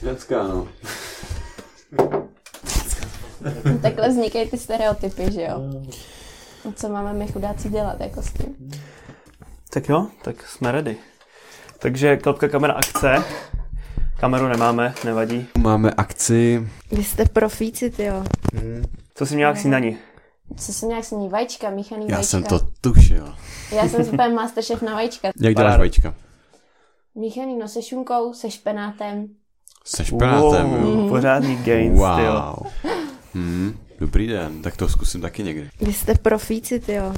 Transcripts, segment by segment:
Švédská, no. Takhle vznikají ty stereotypy, že jo? A co máme my chudáci dělat jako s tím? Tak jo, tak jsme ready. Takže klapka kamera akce. Kameru nemáme, nevadí. Máme akci. Vy jste profíci, ty jo. Co jsi měla k snídani? Co jsem nějak sní vajíčka, míchaný Já vajíčka. jsem to tušil. Já jsem super masterchef na vajíčka. Jak děláš vajíčka? Míchaný no se šunkou, se špenátem. Se špenátem, Wow, jo. pořádný gains, tyjo. Wow. Hmm, dobrý den, tak to zkusím taky někdy. Vy jste profíci, ty jo.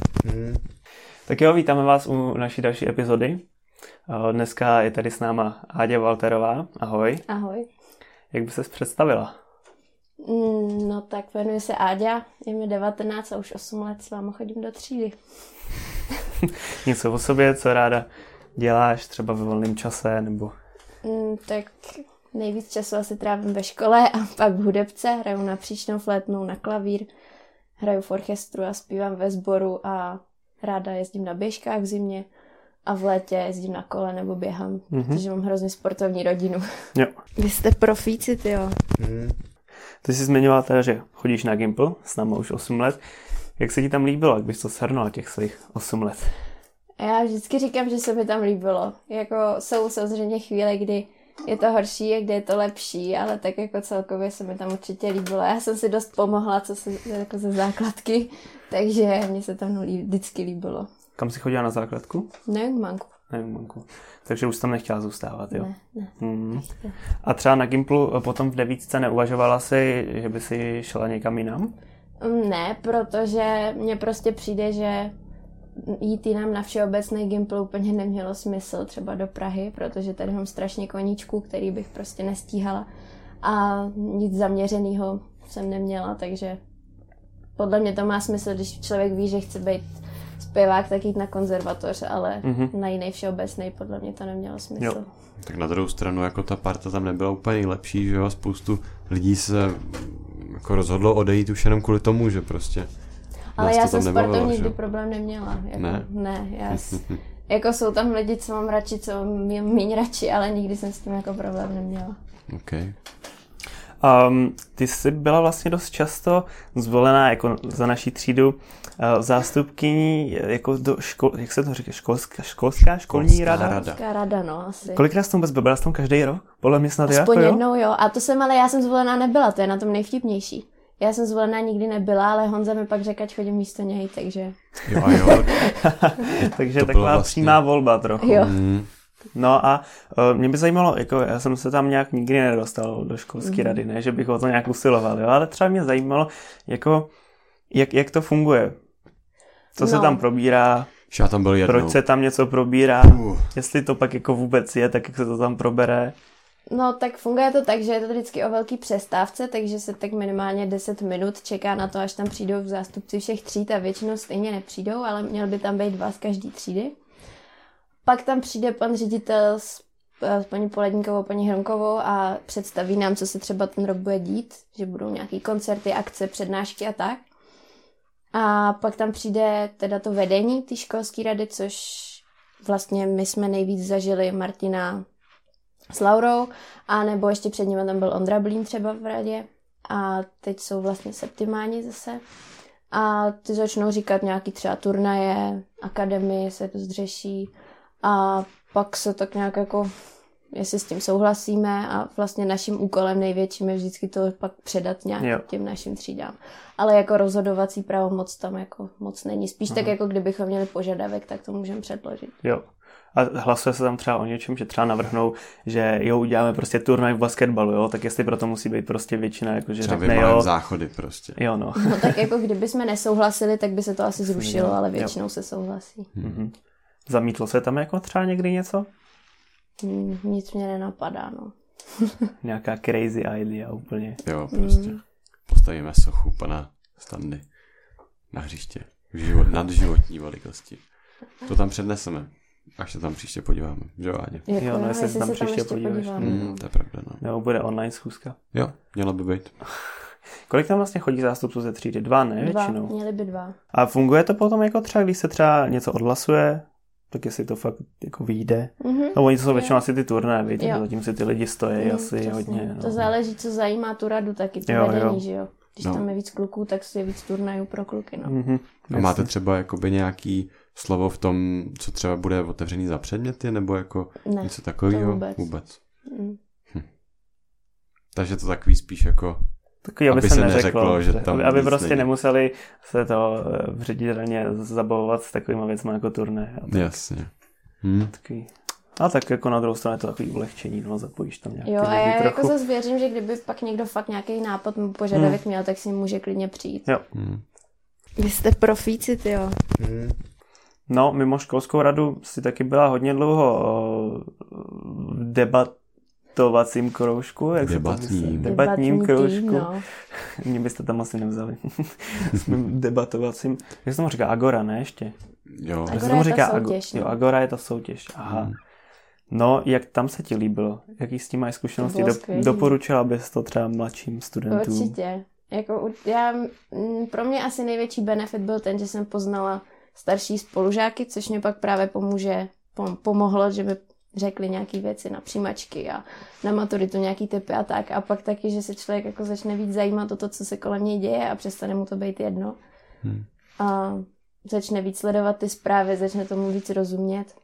Tak jo, vítáme vás u naší další epizody. Eh, Dneska je tady s náma Áďa Walterová. Ahoj. Ahoj. Jak by ses představila? Mm, No tak jmenuji se Áďa, je mi 19 a už 8 let s váma chodím do třídy. Něco o sobě, co ráda děláš třeba ve volném čase, nebo... Mm, tak nejvíc času asi trávím ve škole a pak v hudebce. Hraju na příčnou flétnu, na klavír, hraju v orchestru a zpívám ve sboru a ráda jezdím na běžkách v zimě a v létě jezdím na kole nebo běhám, mm-hmm. protože mám hrozně sportovní rodinu. Jo. Vy jste profíci, ty jo. Ty jsi zmiňovala teda, že chodíš na Gimple, s námi už 8 let. Jak se ti tam líbilo, jak bys to shrnula těch svých 8 let? Já vždycky říkám, že se mi tam líbilo. Jako jsou samozřejmě chvíle, kdy je to horší a kdy je to lepší, ale tak jako celkově se mi tam určitě líbilo. Já jsem si dost pomohla, co se jako ze základky, takže mně se tam vždycky líbilo. Kam jsi chodila na základku? Nevím, manku. Nevím, manku. Takže už tam nechtěla zůstávat, jo? Ne, ne. Mhm. A třeba na Gimplu potom v devítce neuvažovala si, že by si šla někam jinam? Mm, Ne, protože mně prostě přijde, že jít jinam na všeobecný Gimpl úplně nemělo smysl, třeba do Prahy, protože tady mám strašně koníčků, který bych prostě nestíhala a nic zaměřeného jsem neměla, takže podle mě to má smysl, když člověk ví, že chce být zpěvák, tak jít na konzervatoř, ale mm-hmm. na jiný všeobecný podle mě to nemělo smysl. Jo. Tak na druhou stranu, jako ta parta tam nebyla úplně nejlepší, že jo, spoustu lidí se jako rozhodlo odejít už jenom kvůli tomu, že prostě Ale já jsem tam s nebavilo, partou že nikdy jo? problém neměla. Jako, Ne? Ne, já s, jako jsou tam lidi, co mám radši, co mě méně radši, ale nikdy jsem s tím jako problém neměla. OK. Um, ty jsi byla vlastně dost často zvolená jako za naší třídu uh, zástupkyní jako do škol, jak se to říká, školská, školská školní Školská rada? rada. Školská rada, no, asi. Kolikrát jsi tam vůbec byla? Byla jsi tam každý rok? Podle mě snad Aspoň jo? jednou, jo. A to jsem, ale já jsem zvolená nebyla, to je na tom nejvtipnější. Já jsem zvolená nikdy nebyla, ale Honza mi pak řekl, ať chodím místo něj, takže Jo a jo. Takže To taková vlastně- přímá volba trochu. jo. Mm, No a uh, mě by zajímalo, jako já jsem se tam nějak nikdy nedostal do školské mm. rady, ne, že bych o to nějak usiloval, jo, ale třeba mě zajímalo, jako, jak, jak to funguje. Co se No. tam probírá, já tam byl jednou. proč se tam něco probírá, Uh, jestli to pak jako vůbec je, tak jak se to tam probere. No tak funguje to tak, že je to vždycky o velký přestávce, takže se tak minimálně 10 minut čeká na to, až tam přijdou zástupci všech tříd a většinou stejně nepřijdou, ale měl by tam být dva z každý třídy. Pak tam přijde pan ředitel s, s paní Poledníkovou, paní Hronkovou a představí nám, co se třeba ten rok bude dít, že budou nějaký koncerty, akce, přednášky a tak. A pak tam přijde teda to vedení té školské rady, což vlastně my jsme nejvíc zažili Martina s Laurou, a nebo ještě před nimi tam byl Ondra Blín třeba v radě a teď jsou vlastně septimáni zase a ty začnou říkat nějaký třeba turnaje, akademie se to zřeší a pak se tak nějak jako jestli s tím souhlasíme a vlastně naším úkolem největším je vždycky to pak předat nějak Jo. těm našim třídám. Ale jako rozhodovací pravomoc tam jako moc není. Spíš tak jako kdybychom měli požadavek, tak to můžeme předložit. Jo. A hlasuje se tam třeba o něčem, že třeba navrhnou, že jo, uděláme prostě turnaj v basketbalu, jo, tak jestli proto musí být prostě většina, jako že třeba řekne jo, záchody prostě. jo, no. No tak jako kdyby jsme nesouhlasili, tak by se to asi zrušilo, Jo. ale většinou se souhlasí. Mhm. Zamítlo se tam jako třeba někdy něco? Hmm, Nic mě nenapadá, no. Nějaká crazy idea úplně. Jo, prostě. Mm. Postavíme sochu pana Standy na hřiště. V život, nad životní velikosti. To tam předneseme, až se tam příště podíváme. Že jo, Áně? Jako, Jo, no, jestli se tam příště ještě podíváš. podíváme, Mm, no. to je pravda, no. Nebo bude online schůzka. Jo, měla by být. Kolik tam vlastně chodí zástupců ze třídy? Dva, ne? Dva, Většinou. měli by dva. A funguje to potom jako třeba, když se třeba něco odhlasuje, tak jestli to fakt jako vyjde. Mhm. No oni to jsou většinou Jo. asi ty turné, víte, Jo. zatím si ty lidi stojí Mm, asi přesně. hodně. No. To záleží, co zajímá tu radu taky, to Jo, vedení, jo. že jo. Když No. tam je víc kluků, tak je víc turnajů pro kluky, no. Mhm, A máte třeba jakoby nějaký slovo v tom, co třeba bude otevřený za předměty, nebo jako Ne, něco takového? vůbec. vůbec. Mm. Takže to takový spíš jako... Takový, aby, aby se neřeklo, neřeklo, že tam aby, aby prostě není. nemuseli se to eh, v ředitelně zabavovat s takovými věcmi jako turné. A tak, Jasně. Hm. takový. A tak jako na druhou stranu je to takový ulehčení, no, zapojíš tam nějaký Jo, a já trochu. jako zase věřím, že kdyby pak někdo fakt nějaký nápad nebo požadavek měl, tak si může klidně přijít. Jo. Hm. Vy jste profíci, ty jo. No, mimo školskou radu si taky byla hodně dlouho o, v debatovacím kroužku. Jak se to Debatním. myslí? Debatním Debatní kroužku. no. Mě byste tam asi nevzali. S mým debatovacím. Jak se tomu říká? Agora, ne ještě? Jo. Jak se Agora tomu je ta říká? soutěž, Ago- Jo, no. Agora je ta soutěž. Aha. Hm. No, jak tam se ti líbilo? Jaký s tím máš zkušenosti? Do, doporučila bys to třeba mladším studentům? Určitě. Jako, já, pro mě asi největší benefit byl ten, že jsem poznala starší spolužáky, což mě pak právě pomůže, pom, pomohlo, že mi řekli nějaké věci na přijímačky a na maturitu nějaký typy a tak. A pak taky, že se člověk jako začne víc zajímat o to, co se kolem něj děje a přestane mu to být jedno. Hm. A začne víc sledovat ty zprávy, začne tomu víc rozumět.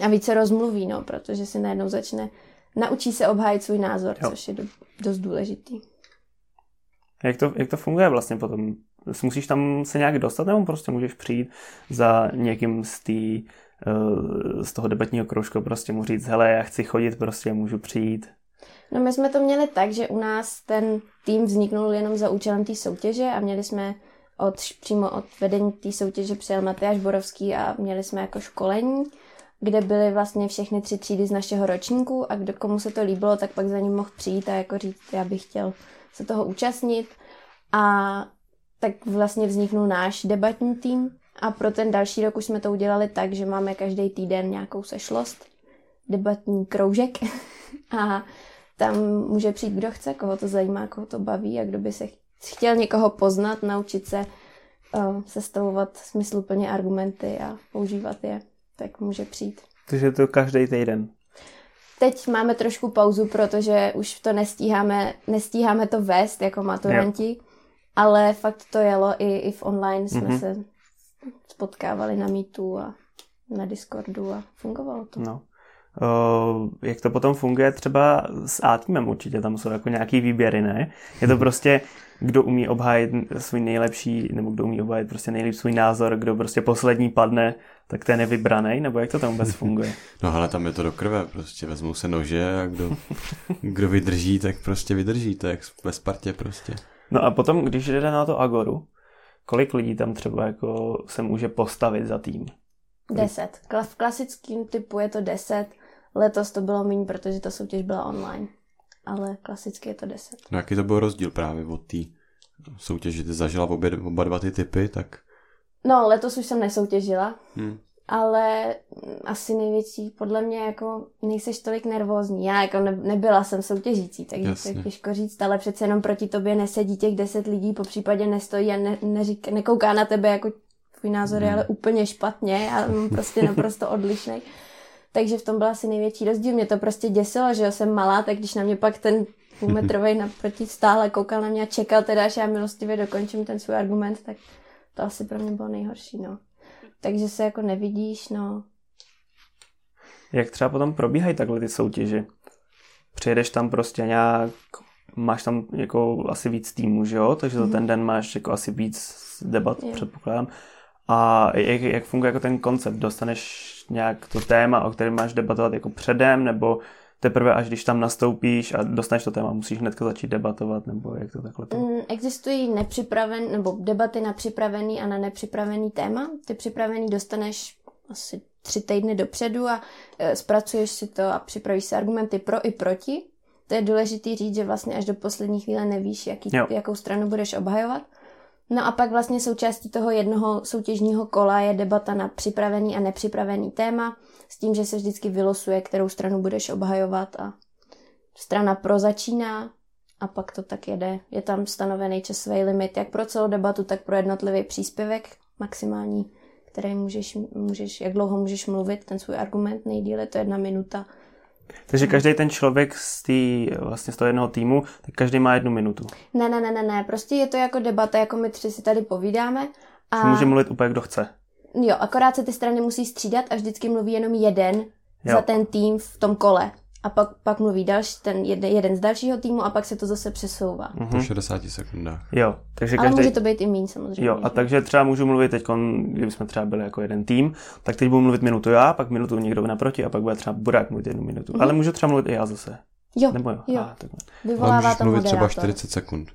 A více rozmluví, no, protože si najednou začne, naučí se obhájit svůj názor, Jo. což je do, dost důležitý. Jak to, jak to funguje vlastně potom? Musíš tam se nějak dostat, nebo prostě můžeš přijít za někým z, tý, eh, z toho debatního kroužku, prostě mu říct, hele, já chci chodit, prostě můžu přijít. No my jsme to měli tak, že u nás ten tým vzniknul jenom za účelem té soutěže a měli jsme od, přímo od vedení té soutěže přijel Matyáš Borovský a měli jsme jako školení, kde byly vlastně všechny tři třídy z našeho ročníku a kdo, komu se to líbilo, tak pak za ním mohl přijít a jako říct, já bych chtěl se toho účastnit. A tak vlastně vzniknul náš debatní tým a pro ten další rok už jsme to udělali tak, že máme každý týden nějakou sešlost, debatní kroužek a tam může přijít kdo chce, koho to zajímá, koho to baví a kdo by se chtěl někoho poznat, naučit se uh, sestavovat smysluplně argumenty a používat je, tak může přijít. Takže je to každý týden. Teď máme trošku pauzu, protože už to nestíháme, nestíháme to vést jako maturanti, ale fakt to jelo i, i v online jsme Mhm. se spotkávali na Meetu a na Discordu a fungovalo to. No. Uh, jak to potom funguje třeba s A-týmem určitě, tam jsou jako nějaký výběry, ne? Je to prostě, kdo umí obhájit svůj nejlepší, nebo kdo umí obhájit prostě nejlepší svůj názor, kdo prostě poslední padne, tak ten je vybraný, nebo jak to tam vůbec funguje? No ale tam je to do krve, prostě vezmou se nože a kdo, kdo vydrží, tak prostě vydrží, to je jak ve Spartě prostě. No a potom, když jde na to Agoru, kolik lidí tam třeba jako se může postavit za tým? Deset. V klasickém typu je to deset. Letos to bylo méně, protože ta soutěž byla online. Ale klasicky je to deset. No jaký to byl rozdíl právě od té soutěže, že ty zažila obě, oba dva ty typy, tak No, letos už jsem nesoutěžila, hm, ale mm, asi největší, podle mě jako nejseš tolik nervózní. Já jako ne, nebyla jsem soutěžící, takže Jasně. to je těžko říct, ale přece jenom proti tobě nesedí těch deset lidí, po případě nestojí a ne, neřík, nekouká na tebe jako tvůj názor je Hmm. ale úplně špatně a on prostě naprosto odlišný. Takže v tom byl asi největší rozdíl. Mě to prostě děsilo, že jo, jsem malá, tak když na mě pak ten půlmetrový naproti stál a koukal na mě a čekal teda, až já milostivě dokončím ten svůj argument, tak to asi pro mě bylo nejhorší, no. Takže se jako nevidíš, no. Jak třeba potom probíhají takhle ty soutěže? Přijedeš tam prostě nějak, máš tam jako asi víc týmů, že jo? Takže za Mhm. ten den máš jako asi víc debat, Jo. předpokládám. A jak, jak funguje jako ten koncept? Dostaneš nějak to téma, o kterém máš debatovat jako předem, nebo teprve až když tam nastoupíš a dostaneš to téma, musíš hnedka začít debatovat, nebo jak to takhle to? Mm, Existují nepřipraven, nebo debaty na připravený a na nepřipravený téma. Ty připravený dostaneš asi tři týdny dopředu a e, zpracuješ si to a připravíš si argumenty pro i proti. To je důležité říct, že vlastně až do poslední chvíle nevíš, jaký, Jo. jakou stranu budeš obhajovat. No a pak vlastně součástí toho jednoho soutěžního kola je debata na připravený a nepřipravený téma, s tím, že se vždycky vylosuje, kterou stranu budeš obhajovat a strana pro začíná a pak to tak jede. Je tam stanovený časový limit jak pro celou debatu, tak pro jednotlivý příspěvek maximální, který můžeš, můžeš, jak dlouho můžeš mluvit, ten svůj argument, nejdíle to je jedna minuta. Takže každý ten člověk z, tý, vlastně z toho jednoho týmu, tak každý má jednu minutu. Ne, ne, ne, ne, ne, prostě je to jako debata, jako my tři si tady povídáme. A... Může mluvit úplně kdo chce. Jo, akorát se ty strany musí střídat a vždycky mluví jenom jeden jo. za ten tým v tom kole. A pak, pak mluví další, ten jeden, jeden z dalšího týmu a pak se to zase přesouvá. Mm-hmm. Po 60 sekundách. Jo, takže každý... Ale může to být i méně samozřejmě. Jo, a takže třeba můžu mluvit teď, kdybychom třeba byli jako jeden tým, tak teď budu mluvit minutu já, pak minutu někdo naproti a pak bude třeba Burák mluvit jednu minutu. Mm-hmm. Ale můžu třeba mluvit i já zase. Jo, Nebo jo. jo. A, takhle. Vyvolává to mluvit třeba 40 sekund.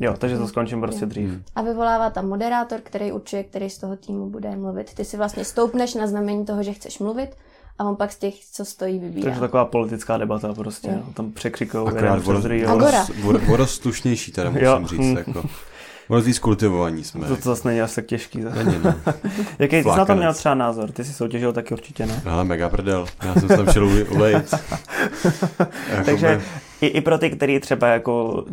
Jo, takže to skončím prostě dřív. Hmm. A vyvolává tam moderátor, který určuje, který z toho týmu bude mluvit. Ty si vlastně stoupneš na znamení toho, že chceš mluvit a on pak z těch, co stojí, vybírá. Takže taková politická debata prostě, no, tam překřikou. Akorát vodostušnější teda musím jo. říct, jako. Ono víc kultivovaní jsme. To, to zase není asi tak těžký. Není, no. Jaký ty jsi na to měl třeba názor? Ty jsi soutěžil taky určitě, ne? Ale mega prdel. Já jsem tam šel ulejit. Takže i, i pro ty, kteří třeba jako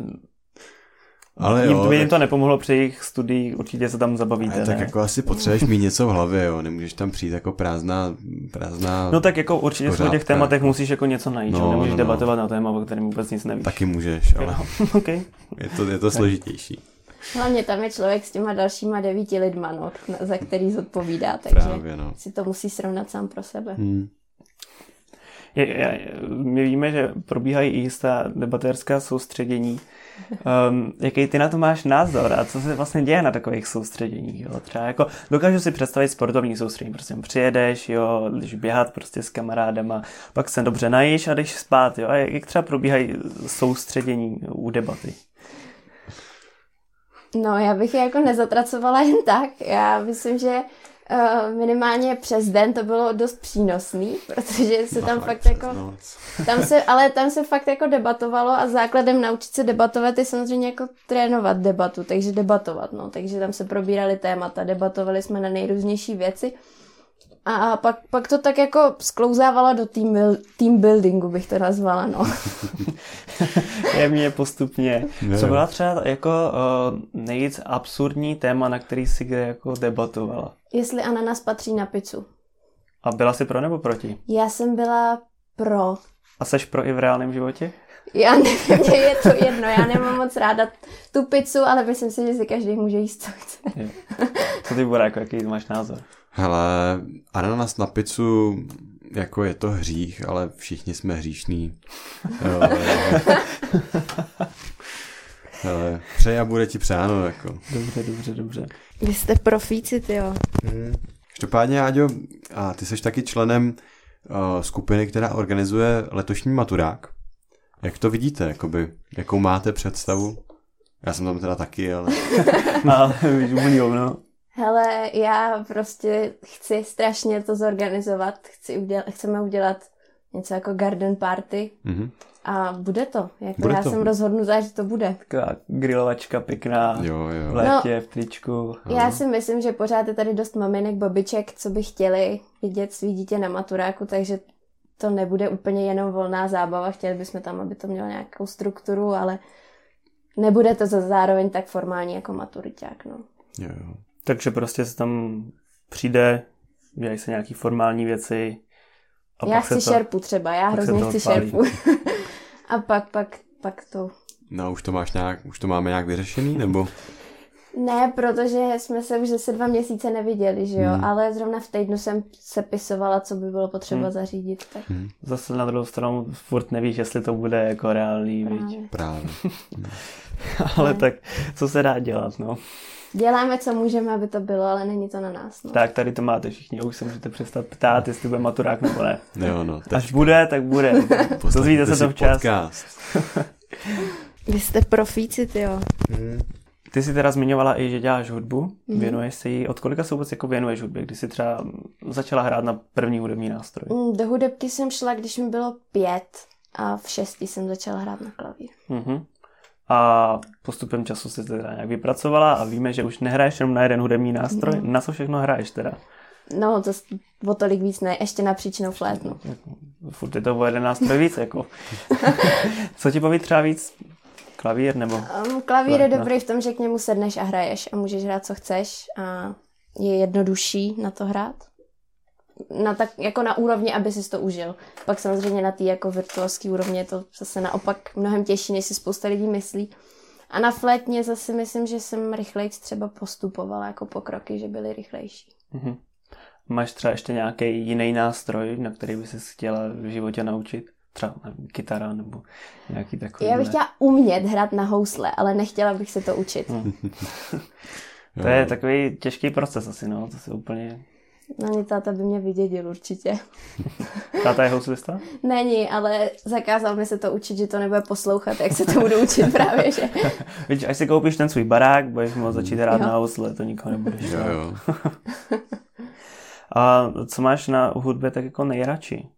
ale jim, jo, jim tak... to nepomohlo při jejich studiích, určitě se tam zabavíte. Ale tak ne? jako asi potřebuješ mít něco v hlavě, jo, nemůžeš tam přijít jako prázdná, prázdná No tak jako určitě v těch tématech musíš jako něco najít, no, nemůžeš no, no. debatovat na téma, o kterém vůbec nic nevíš. Taky můžeš, ale okay. je, to, je to složitější. Hlavně tam je člověk s těma dalšíma devíti lidma, no, za který zodpovídá, takže Právě, no. si to musí srovnat sám pro sebe. Hmm. Je, je, my víme, že probíhají i jistá debatérská soustředění. Um, jaký ty na to máš názor a co se vlastně děje na takových soustředěních? Jo? Třeba jako dokážu si představit sportovní soustředění. Prostě přijedeš, jo, když běhat prostě s kamarádama, pak se dobře najíš a jdeš spát. Jo? A jak třeba probíhají soustředění u debaty? No, já bych je jako nezatracovala jen tak. Já myslím, že Uh, minimálně přes den to bylo dost přínosný, protože se tam no, fakt jako... Tam se, ale tam se fakt jako debatovalo a základem naučit se debatovat je samozřejmě jako trénovat debatu, takže debatovat, no. Takže tam se probírali témata, debatovali jsme na nejrůznější věci. A pak, pak to tak jako sklouzávalo do team, team buildingu, bych to nazvala, no. Jemně postupně. Co byla třeba jako uh, nejvíc absurdní téma, na který si kde jako debatovala? Jestli ananas patří na pizzu. A byla jsi pro nebo proti? Já jsem byla pro. A seš pro i v reálném životě? Já nevím, mě je to jedno, já nemám moc ráda tu pizzu, ale myslím si, že si každý může jíst, co chce. Co ty bude, jako, jaký máš názor? Hele, ananas na pizzu, jako je to hřích, ale všichni jsme hříšní. Hele, přeji a bude ti přáno, jako. Dobře, dobře, dobře. Vy jste profíci, ty jo. Hmm. Každopádně, Áďo, a ty jsi taky členem uh, skupiny, která organizuje letošní maturák. Jak to vidíte, jakoby, jakou máte představu? Já jsem tam teda taky, ale... ale no. Hele, já prostě chci strašně to zorganizovat. Chci udělat, chceme udělat něco jako garden party. Mm-hmm. A bude to. Jako bude já to. jsem rozhodnutá, že to bude. Taková grilovačka pěkná. Jo, jo. V létě, no, v tričku. Já si myslím, že pořád je tady dost maminek, babiček, co by chtěli vidět svý dítě na maturáku, takže to nebude úplně jenom volná zábava. Chtěli bychom tam, aby to mělo nějakou strukturu, ale nebude to zároveň tak formální jako maturiták. No. Jo, jo. Takže prostě se tam přijde, dělají se nějaký formální věci. A já chci to, šerpu třeba, já hrozně chci šerpu. a pak, pak, pak to... No, už to máš nějak, už to máme nějak vyřešený, nebo? Ne, protože jsme se už zase dva měsíce neviděli, že jo, hmm. ale zrovna v týdnu jsem se pisovala, co by bylo potřeba hmm. zařídit. Tak. Hmm. Zase na druhou stranu furt nevíš, jestli to bude jako reálný, Právě. Právě. ale tak, co se dá dělat, no. Děláme, co můžeme, aby to bylo, ale není to na nás. No. Tak tady to máte všichni, už se můžete přestat ptát, jestli bude maturák nebo ne. Jo, no, Až bude, tak bude. Dozvíte se to včas. Vy jste profíci, ty jo. Hmm. Ty jsi teda zmiňovala i, že děláš hudbu, mm. věnuješ se jí. Od kolika se vůbec jako věnuješ hudbě? Kdy jsi třeba začala hrát na první hudební nástroj? Mm, do hudebky jsem šla, když mi bylo pět a v šestý jsem začala hrát na klavír. Mm-hmm a postupem času se teda nějak vypracovala a víme, že už nehraješ jenom na jeden hudební nástroj. Mm. Na co všechno hraješ teda? No, to o tolik víc ne, ještě na příčnou flétnu. Furt je to o jeden nástroj víc, jako. co ti baví třeba víc? Klavír nebo? Um, klavír je dobrý v tom, že k němu sedneš a hraješ a můžeš hrát, co chceš a je jednodušší na to hrát. Na tak, jako na úrovni, aby si to užil. Pak samozřejmě na té jako virtuózské úrovni je to zase naopak mnohem těžší, než si spousta lidí myslí. A na flétně zase myslím, že jsem rychleji třeba postupovala jako pokroky, že byly rychlejší. Mhm. Máš třeba ještě nějaký jiný nástroj, na který by se chtěla v životě naučit? Třeba nevím, kytara nebo nějaký takový. Já bych chtěla umět hrát na housle, ale nechtěla bych se to učit. Hmm. to je takový těžký proces asi, no, to si úplně... No mě táta by mě vydědil určitě. Táta je houslista? Není, ale zakázal mi se to učit, že to nebude poslouchat, jak se to budu učit právě, že... Víš, až si koupíš ten svůj barák, budeš moct začít hrát jo. na housle, to nikoho nebudeš. Jo, jo. A co máš na hudbě tak jako nejradši?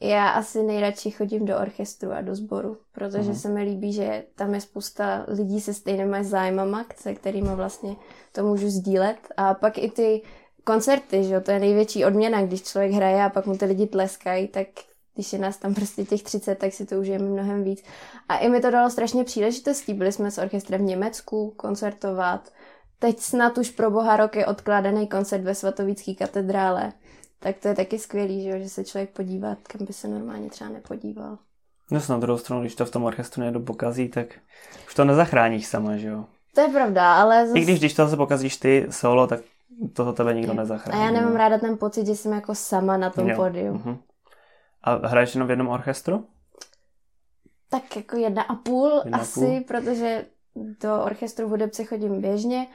Já asi nejradši chodím do orchestru a do sboru, protože uh-huh. se mi líbí, že tam je spousta lidí se stejnými zájmama, se kterými vlastně to můžu sdílet. A pak i ty koncerty, že jo, to je největší odměna, když člověk hraje a pak mu ty lidi tleskají, tak když je nás tam prostě těch 30, tak si to užijeme mnohem víc. A i mi to dalo strašně příležitostí. Byli jsme s orchestrem v Německu koncertovat. Teď snad už pro boha rok je odkládaný koncert ve Svatovícké katedrále. Tak to je taky skvělý, že, že se člověk podívá, kam by se normálně třeba nepodíval. No na druhou stranu, když to v tom orchestru někdo pokazí, tak už to nezachráníš sama, že jo? To je pravda, ale zase... I když, když to zase pokazíš ty solo, tak toho tebe nikdo nezachrání. A já nemám ráda ten pocit, že jsem jako sama na tom jo. podiu. Uh-huh. A hraješ jenom v jednom orchestru? Tak jako jedna a půl jedna asi, půl. protože do orchestru v hudebce chodím běžně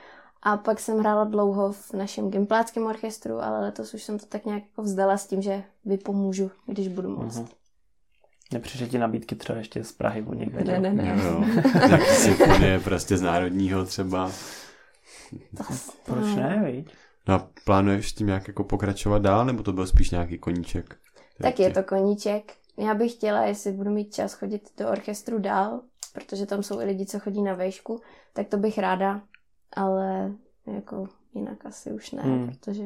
a pak jsem hrála dlouho v našem gimpláckém orchestru, ale letos už jsem to tak nějak jako vzdala s tím, že vypomůžu, když budu moct. Uh-huh. Nepřišly ti nabídky třeba ještě z Prahy od někde? Ne, ne, ne. Jo, jo. symfonie prostě z národního třeba. To, Proč ne, viď? No a plánuješ s tím nějak jako pokračovat dál, nebo to byl spíš nějaký koníček? Tak je to koníček. Já bych chtěla, jestli budu mít čas chodit do orchestru dál, protože tam jsou i lidi, co chodí na vejšku, tak to bych ráda, ale jako jinak asi už ne, hmm. protože...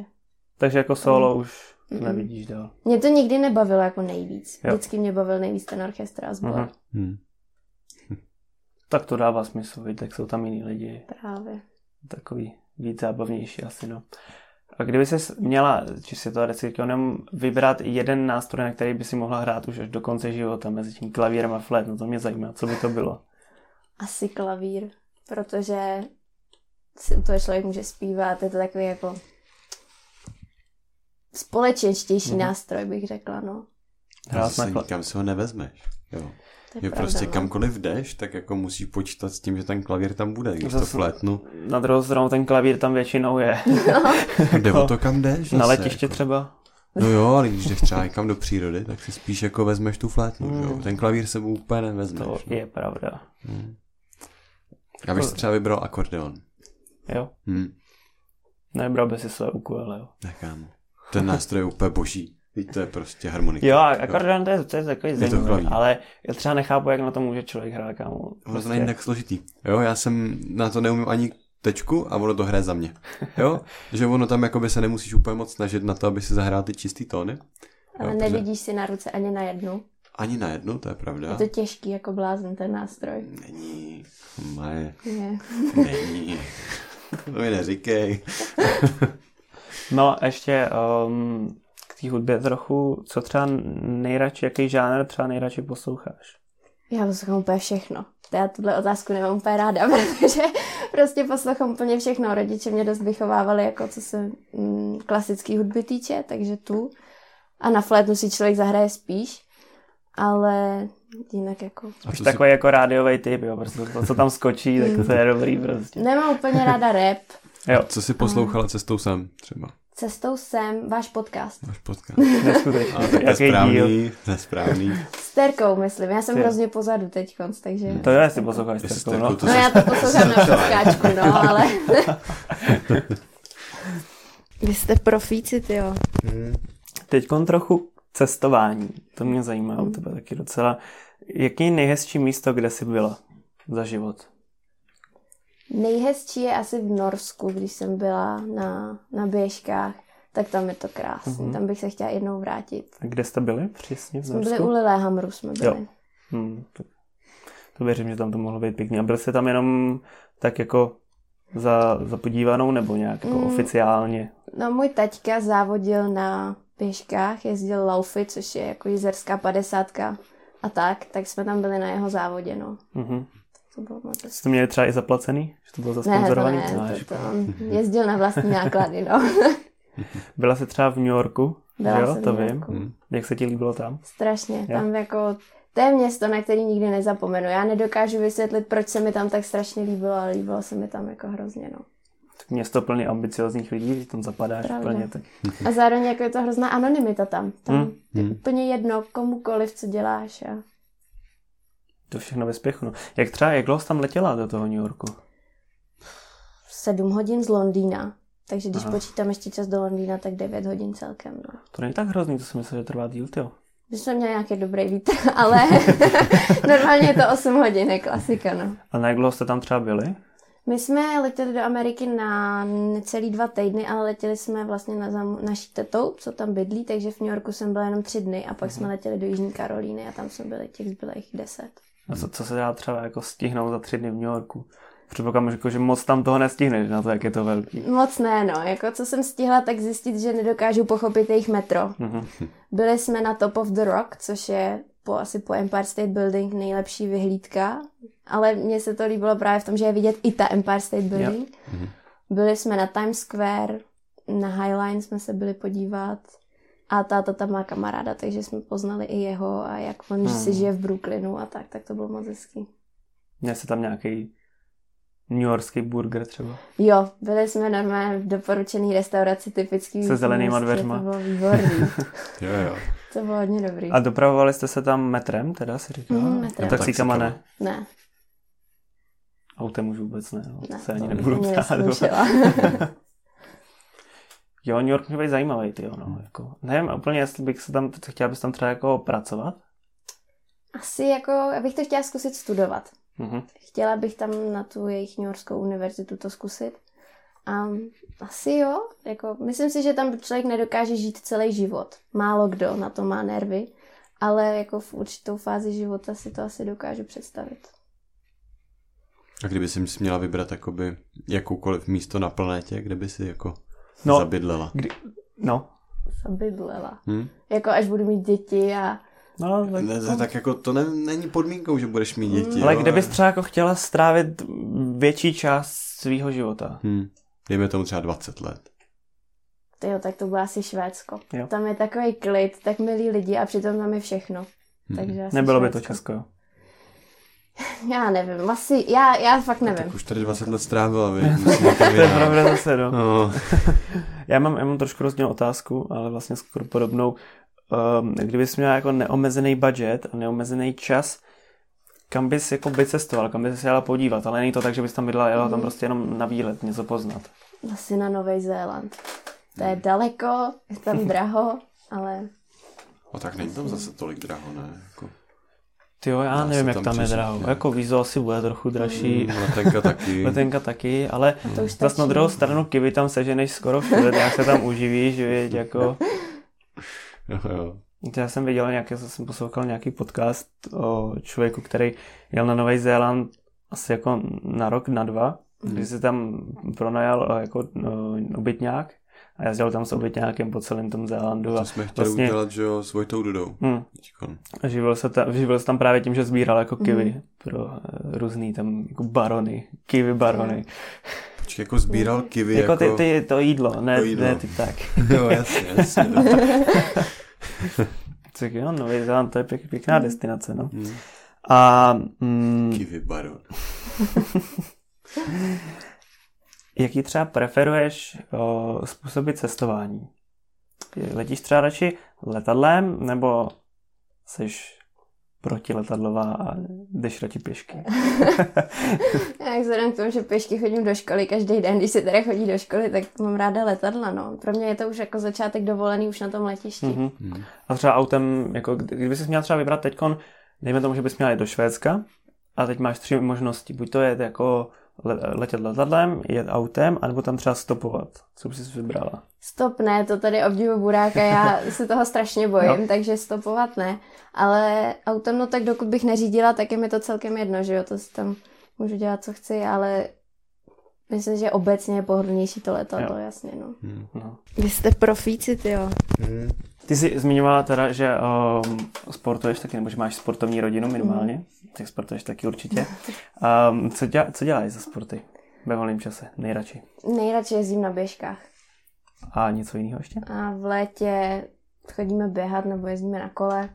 Takže jako solo hmm. už mm nevidíš dál. Mě to nikdy nebavilo jako nejvíc. Jo. Vždycky mě bavil nejvíc ten orchestr a sbor. Uh-huh. Hmm. tak to dává smysl, tak jsou tam jiní lidi. Právě. Takový víc zábavnější asi, no. A kdyby se měla, či si to jenom vybrat jeden nástroj, na který by si mohla hrát už až do konce života, mezi tím klavírem a flet, no to mě zajímá, co by to bylo? Asi klavír, protože si u toho člověk může zpívat, je to takový jako společenštější mm. nástroj, bych řekla, no. Hrát na kam si ho nevezmeš, jo. Je, je prostě no. kamkoliv jdeš, tak jako musíš počítat s tím, že ten klavír tam bude, když Zase, to flétnu. Na druhou stranu ten klavír tam většinou je. No. Jde o to, kam jdeš? Na letiště jako. třeba. No jo, ale když jdeš třeba někam do přírody, tak si spíš jako vezmeš tu flétnu, mm. jo? Ten klavír sebou úplně nevezmeš. To no. je pravda. Hmm. Já bych si třeba vybral akordeon. Jo? Hmm. Nebral by si své ukulele, jo? Nechám. Ten nástroj je úplně boží. Víte, to je prostě harmonika. Jo, akordeon to je, to je takový zajímavý, ale já třeba nechápu, jak na to může člověk hrát, kámo. Prostě... to není tak složitý. Jo, já jsem na to neumím ani tečku a ono to hraje za mě. Jo, že ono tam jakoby se nemusíš úplně moc snažit na to, aby si zahrál ty čistý tóny. Ale jo, nevidíš protože... si na ruce ani na jednu. Ani na jednu, to je pravda. Je to těžký jako blázen ten nástroj. Není. Maje. Je. Není. To mi neříkej. no ještě um, té hudbě trochu, co třeba nejradši, jaký žánr třeba nejradši posloucháš? Já poslouchám úplně všechno. Já tuhle otázku nemám úplně ráda, protože prostě poslouchám úplně všechno. Rodiče mě dost vychovávali, jako co se mm, klasický hudby týče, takže tu. A na flétnu si člověk zahraje spíš, ale jinak jako... A to takový jako rádiový typ, jo, prostě to, co tam skočí, tak to je dobrý prostě. Nemám úplně ráda rap. Jo. Co si poslouchala cestou sem třeba? Cestou sem, váš podcast. Váš podcast. Neskutečně. Ale správný, díl? nesprávný. S Terkou, myslím. Já jsem Ty. hrozně pozadu teď, takže... To já si posloucháš s Terkou, no. No já to poslouchám na poskáčku, no, ale... Vy jste profíci, ty jo. Hmm. Teď trochu cestování. To mě zajímá hmm. u tebe taky docela. Jaký nejhezčí místo, kde jsi byla za život? Nejhezčí je asi v Norsku, když jsem byla na, na běžkách, tak tam je to krásné. Mm-hmm. Tam bych se chtěla jednou vrátit. A kde jste byli přesně v Norsku? Jsme byli u Lillehammeru, jsme byli. Jo. Hmm, to, to věřím, že tam to mohlo být pěkný. A byl jste tam jenom tak jako za, za podívanou nebo nějak jako Mm. oficiálně? No můj taťka závodil na běžkách, jezdil laufy, což je jako jizerská padesátka a tak, tak jsme tam byli na jeho závodě, no. Mhm. To bylo moc. Jste to měli třeba i zaplacený? Že to bylo Ne, to zasponzorovaný? ne, No, to, to jezdil na vlastní náklady, no. Byla jsi třeba v New Yorku? Byla jo, jsem to v New vím. Yorku. Hm. Jak se ti líbilo tam? Strašně, tam jako, to je město, na který nikdy nezapomenu. Já nedokážu vysvětlit, proč se mi tam tak strašně líbilo, ale líbilo se mi tam jako hrozně, no. Tak město plný ambiciozních lidí, že tam zapadáš Pravda. úplně. Tak... A zároveň jako je to hrozná anonymita tam. Tam Hmm. je Hmm. úplně jedno, komukoliv, co děláš. A To všechno ve spěchu. No. Jak třeba, jak dlouho tam letěla do toho New Yorku? sedm hodin z Londýna. Takže když Aha. počítám ještě čas do Londýna, tak 9 hodin celkem, no. To není tak hrozný, to si myslím, že trvá díl, jo. My jsme měli nějaký dobrý vítr, ale normálně je to 8 hodin, je klasika, no. A na jak dlouho jste tam třeba byli? My jsme letěli do Ameriky na necelý dva týdny, ale letěli jsme vlastně na zam, naší tetou, co tam bydlí, takže v New Yorku jsem byla jenom tři dny a pak jsme letěli do Jižní Karolíny a tam jsme byli těch zbylých deset. A co, co se dá třeba jako stihnout za tři dny v New Yorku? Předpokládám, jako, že moc tam toho nestihneš na to, jak je to velký. Moc ne, no. Jako co jsem stihla, tak zjistit, že nedokážu pochopit jejich metro. Mhm. Byli jsme na Top of the Rock, což je po, asi po Empire State Building nejlepší vyhlídka, ale mně se to líbilo právě v tom, že je vidět i ta Empire State Building. Mhm. Byli jsme na Times Square, na Highline jsme se byli podívat a táta tam má kamaráda, takže jsme poznali i jeho a jak on Hmm. si žije v Brooklynu a tak, tak to bylo moc hezký. Měl jsi tam nějaký New Yorkský burger třeba? Jo, byli jsme normálně v doporučený restauraci typický. Se zelenýma městě, dveřma. To bylo výborný. Jo, jo. to bylo hodně dobrý. A dopravovali jste se tam metrem, teda si říkal? Mhm, metrem. Taxíkama ne? Ne, Autem už vůbec ne, no. ne, se ani nebudu ptát. Jo, New York být zajímavý, ty jo, no. Jako, nevím úplně, jestli bych se tam, chtěla bys tam třeba jako pracovat. Asi jako, abych to chtěla zkusit studovat. Mhm. Chtěla bych tam na tu jejich New Yorkskou univerzitu to zkusit. A asi jo, jako, myslím si, že tam člověk nedokáže žít celý život. Málo kdo na to má nervy, ale jako v určitou fázi života si to asi dokážu představit. A kdyby si měla vybrat jakoby jakoukoliv místo na planetě, kde by si jako No. zabydlela? Kdy, no, Zabydlela. Hm? Jako až budu mít děti a no, tak, Ne, ne, tak jako to ne, není podmínkou, že budeš mít děti. ale jo, kde bys třeba jako chtěla strávit větší část svého života? Hm. Dejme tomu třeba 20 let. tyjo, tak to bylo asi Švédsko. Jo. Tam je takový klid, tak milí lidi a přitom tam je všechno. Hm. Takže asi Nebylo by to Švédsko. Česko, jo? Já nevím, asi, já, já fakt nevím. Tak už tady 20 let strávila, vy. To je pravda zase, no. No, Já mám, já mám trošku rozdílnou otázku, ale vlastně skoro podobnou. Um, kdybys měl jako neomezený budget a neomezený čas, kam bys jako by cestoval, kam bys se jela podívat, ale není to tak, že bys tam bydla, jela tam prostě jenom na výlet, něco poznat. Asi na Nový Zéland. To je daleko, je tam draho, ale a tak není tam zase tolik draho, ne? Jako, Ty jo, já nevím, se jak tam tam je draho. Jako vízo asi bude trochu dražší, hm, letenka taky. letenka taky, ale to už zase na druhou stranu kivy tam seženeš skoro všude, jak se tam uživíš, věď, jako... Jo, jo. Já jsem viděl nějaký, jsem poslouchal nějaký podcast o člověku, který jel na Nový Zéland asi jako na rok, na dva, Mhm. když si tam pronajal eh, jako no, obytňák a jezdil tam s obytňákem po celém tom Zélandu a To jsme chtěli vlastně- udělat, že jo, s Vojtou Dudou. hm, Teďkon. a živil, se tam, živil se tam právě tím, že sbíral jako kivy Mhm. pro uh, různý tam jako barony, kivy barony. Počkej, jako sbíral kivy, Jako, jako... ty, ty, to jídlo, ne, To jídlo. ne ty tak. Jo, jasně, jasně. no. Tak jo, Nový Zéland, to je pěk, pěkná destinace, no. Hm. A mm, Kivy baron. Jaký třeba preferuješ o, způsoby cestování? Letíš třeba radši letadlem, nebo jsi protiletadlová a jdeš radši pěšky? Já vzhledem k tomu, že pěšky chodím do školy každý den, když se teda chodí do školy, tak mám ráda letadla, no. Pro mě je to už jako začátek dovolený už na tom letišti. Mhm. Hm. A třeba autem, jako kdy- kdyby jsi měla třeba vybrat teďkon, dejme tomu, že bys měla jít do Švédska a teď máš tři možnosti. Buď to je jako letět letadlem, jet autem, anebo tam třeba stopovat. Co bys si vybrala? Stop ne, to tady obdivu buráka, já se toho strašně bojím, No. takže stopovat ne. Ale autem, no tak dokud bych neřídila, tak je mi to celkem jedno, že jo, to si tam můžu dělat, co chci, ale Myslím, že obecně je pohodlnější to leto, Jo. to jasně, no. Hmm. No. Vy jste profíci, ty jo. Hmm. Ty jsi zmiňovala teda, že um, sportuješ taky, nebo že máš sportovní rodinu minimálně, mm. Tak sportuješ taky určitě. Um, co, dělá, co děláš za sporty ve volném čase nejradši? Nejradši jezdím na běžkách. A něco jiného ještě? A v létě chodíme běhat nebo jezdíme na kole.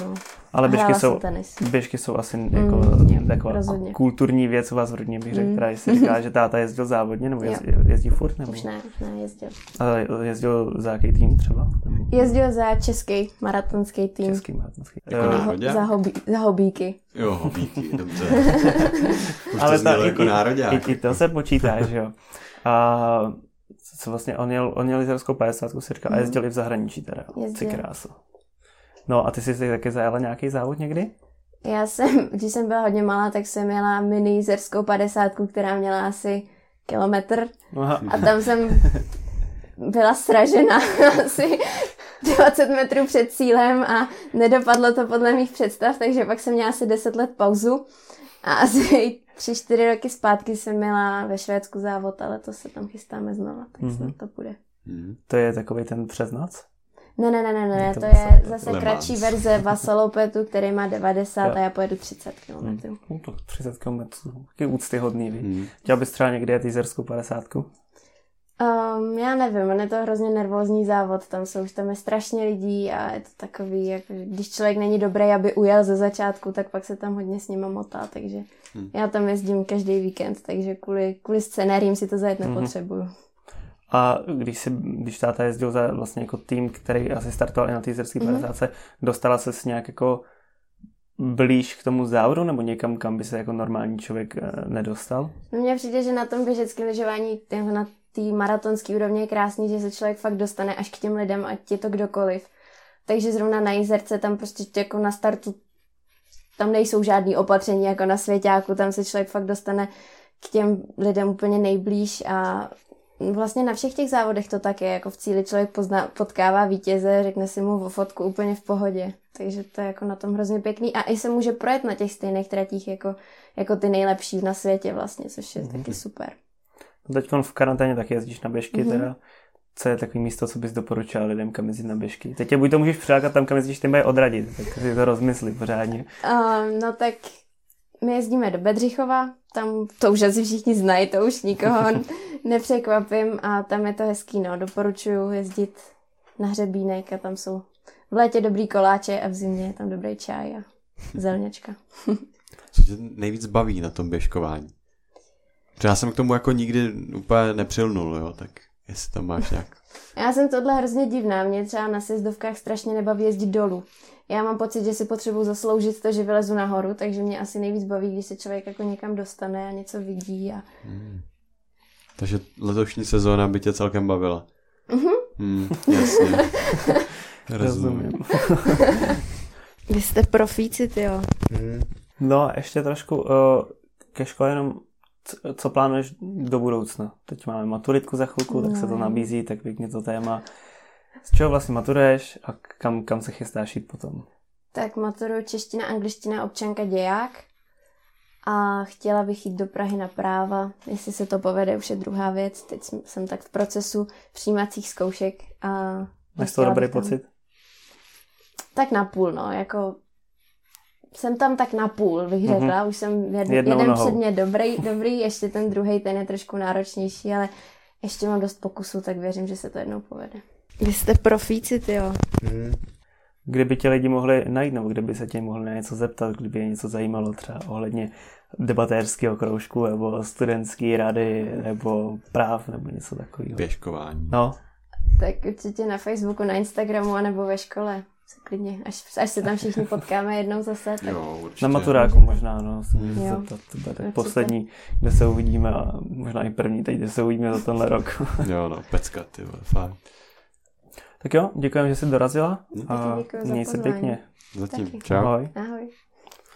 No. Ale běžky jsou, tenis. běžky jsou asi jako, Mm, jo, taková rozhodně. kulturní věc u vás v rodině, bych řekl, Mm. která si říká, že táta jezdil závodně, nebo jezdí, jezdí furt, nebo Už ne, už ne, jezdil. Ale jezdil za jaký tým třeba? Jezdil za český maratonský tým. Český maratonský. Jako Nároďák? za, hobí, za hobíky. Jo, hobíky, dobře. Už Ale to ta- jako i, nároďák. i, i to se počítá, že jo. A co vlastně, on jel, on jel jízerskou 50 si říkal, a Mhm. jezdil i v zahraničí teda. Jezdil. Ty krásu. No a ty jsi si taky zajela nějaký závod někdy? Já jsem, když jsem byla hodně malá, tak jsem měla mini jízerskou padesátku, která měla asi kilometr. Aha. A tam jsem byla sražena asi 20 metrů před cílem a nedopadlo to podle mých představ, takže pak jsem měla asi 10 let pauzu a asi 3-4 roky zpátky jsem měla ve Švédsku závod, ale to se tam chystáme znova, tak Mhm. snad to bude. Hmm. To je takový ten přes noc? Ne, ne, ne, ne, ne, To to je se- zase Le kratší Mans. verze Vasalopetu, který má 90 Jo. a já pojedu 30 km. No, to 30 km, taky úctyhodný, víš. Hmm. Chtěl bys třeba někdy jet jízerskou 50? Um, já nevím, on je to hrozně nervózní závod, tam jsou už tam je strašně lidí a je to takový, jako, že když člověk není dobrý, aby ujel ze začátku, tak pak se tam hodně s nima motá, takže Hmm. já tam jezdím každý víkend, takže kvůli, kvůli scenériím si to zajet Mhm. nepotřebuju. A když, si, když táta jezdil za vlastně jako tým, který asi startoval i na té jízerské Mhm. 50, dostala se s nějak jako blíž k tomu závodu, nebo někam, kam by se jako normální člověk eh, nedostal? No mně přijde, že na tom běžeckém lyžování, jako na té maratonské úrovni je krásný, že se člověk fakt dostane až k těm lidem, ať je to kdokoliv. Takže zrovna na jízerce tam prostě jako na startu tam nejsou žádný opatření jako na svěťáku, tam se člověk fakt dostane k těm lidem úplně nejblíž a vlastně na všech těch závodech to tak je, jako v cíli člověk pozná, potkává vítěze, řekne si mu o fotku úplně v pohodě, takže to je jako na tom hrozně pěkný a i se může projet na těch stejných tratích jako, jako ty nejlepší na světě vlastně, což je Mhm. taky super. Teď v karanténě taky jezdíš na běžky, Mhm. teda. Co je takový místo, co bys doporučil lidem, kam jezdit na běžky? Teď tě buď to můžeš přilákat tam, kam jezdíš, ty mají odradit, tak si to rozmysli pořádně. Um, no tak my jezdíme do Bedřichova, tam to už asi všichni znají, to už nikoho nepřekvapím a tam je to hezký, no, doporučuju jezdit na hřebínek a tam jsou v létě dobrý koláče a v zimě je tam dobrý čaj a zelňačka. Co tě nejvíc baví na tom běžkování? Protože já jsem k tomu jako nikdy úplně nepřilnul, jo, tak jestli tam máš nějak... Já jsem tohle hrozně divná, mě třeba na sjezdovkách strašně nebaví jezdit dolů. Já mám pocit, že si potřebuji zasloužit to, že vylezu nahoru, takže mě asi nejvíc baví, když se člověk jako někam dostane a něco vidí a Hmm. Takže letošní sezóna by tě celkem bavila. Mhm. Hmm, jasně. Rozumím. Vy jste profíci, ty jo. Hmm. No a ještě trošku uh, ke škole jenom, co, plánuješ do budoucna? Teď máme maturitku za chvilku, tak se to No. nabízí, tak pěkně to téma. Z čeho vlastně maturuješ a kam, kam se chystáš jít potom? Tak maturuju čeština, angličtina, občanka, děják. A chtěla bych jít do Prahy na práva. Jestli se to povede, už je druhá věc. Teď jsem- tak v procesu přijímacích zkoušek. A Máš to dobrý tam- pocit? Tak na půl, no. Jako jsem tam tak na půl, bych Mhm. řekla. Už jsem jed, Jednou jeden nohou. předmět dobrý, dobrý, ještě ten druhý, ten je trošku náročnější, ale ještě mám dost pokusů, tak věřím, že se to jednou povede. Vy jste profíci, ty jo. Hmm. Kdyby tě lidi mohli najít, nebo kdyby se tě mohli na něco zeptat, kdyby je něco zajímalo třeba ohledně debatérského kroužku, nebo studentský rady, nebo práv, nebo něco takového. Běžkování. No, Tak určitě na Facebooku, na Instagramu, anebo ve škole. Se Klidně, až, až se tam všichni potkáme jednou zase, tak Jo, určitě. na maturáku možná, no. Hmm. Jo. To bude Určitě. poslední, kde se uvidíme a možná i první teď, kde se uvidíme za tenhle rok. Jo, no, pecka, ty vole, fakt. Tak jo, děkujeme, že jsi dorazila Hm. a Taky děkuji za měj se pěkně. Zatím. Taky. Čau. Ahoj. ahoj.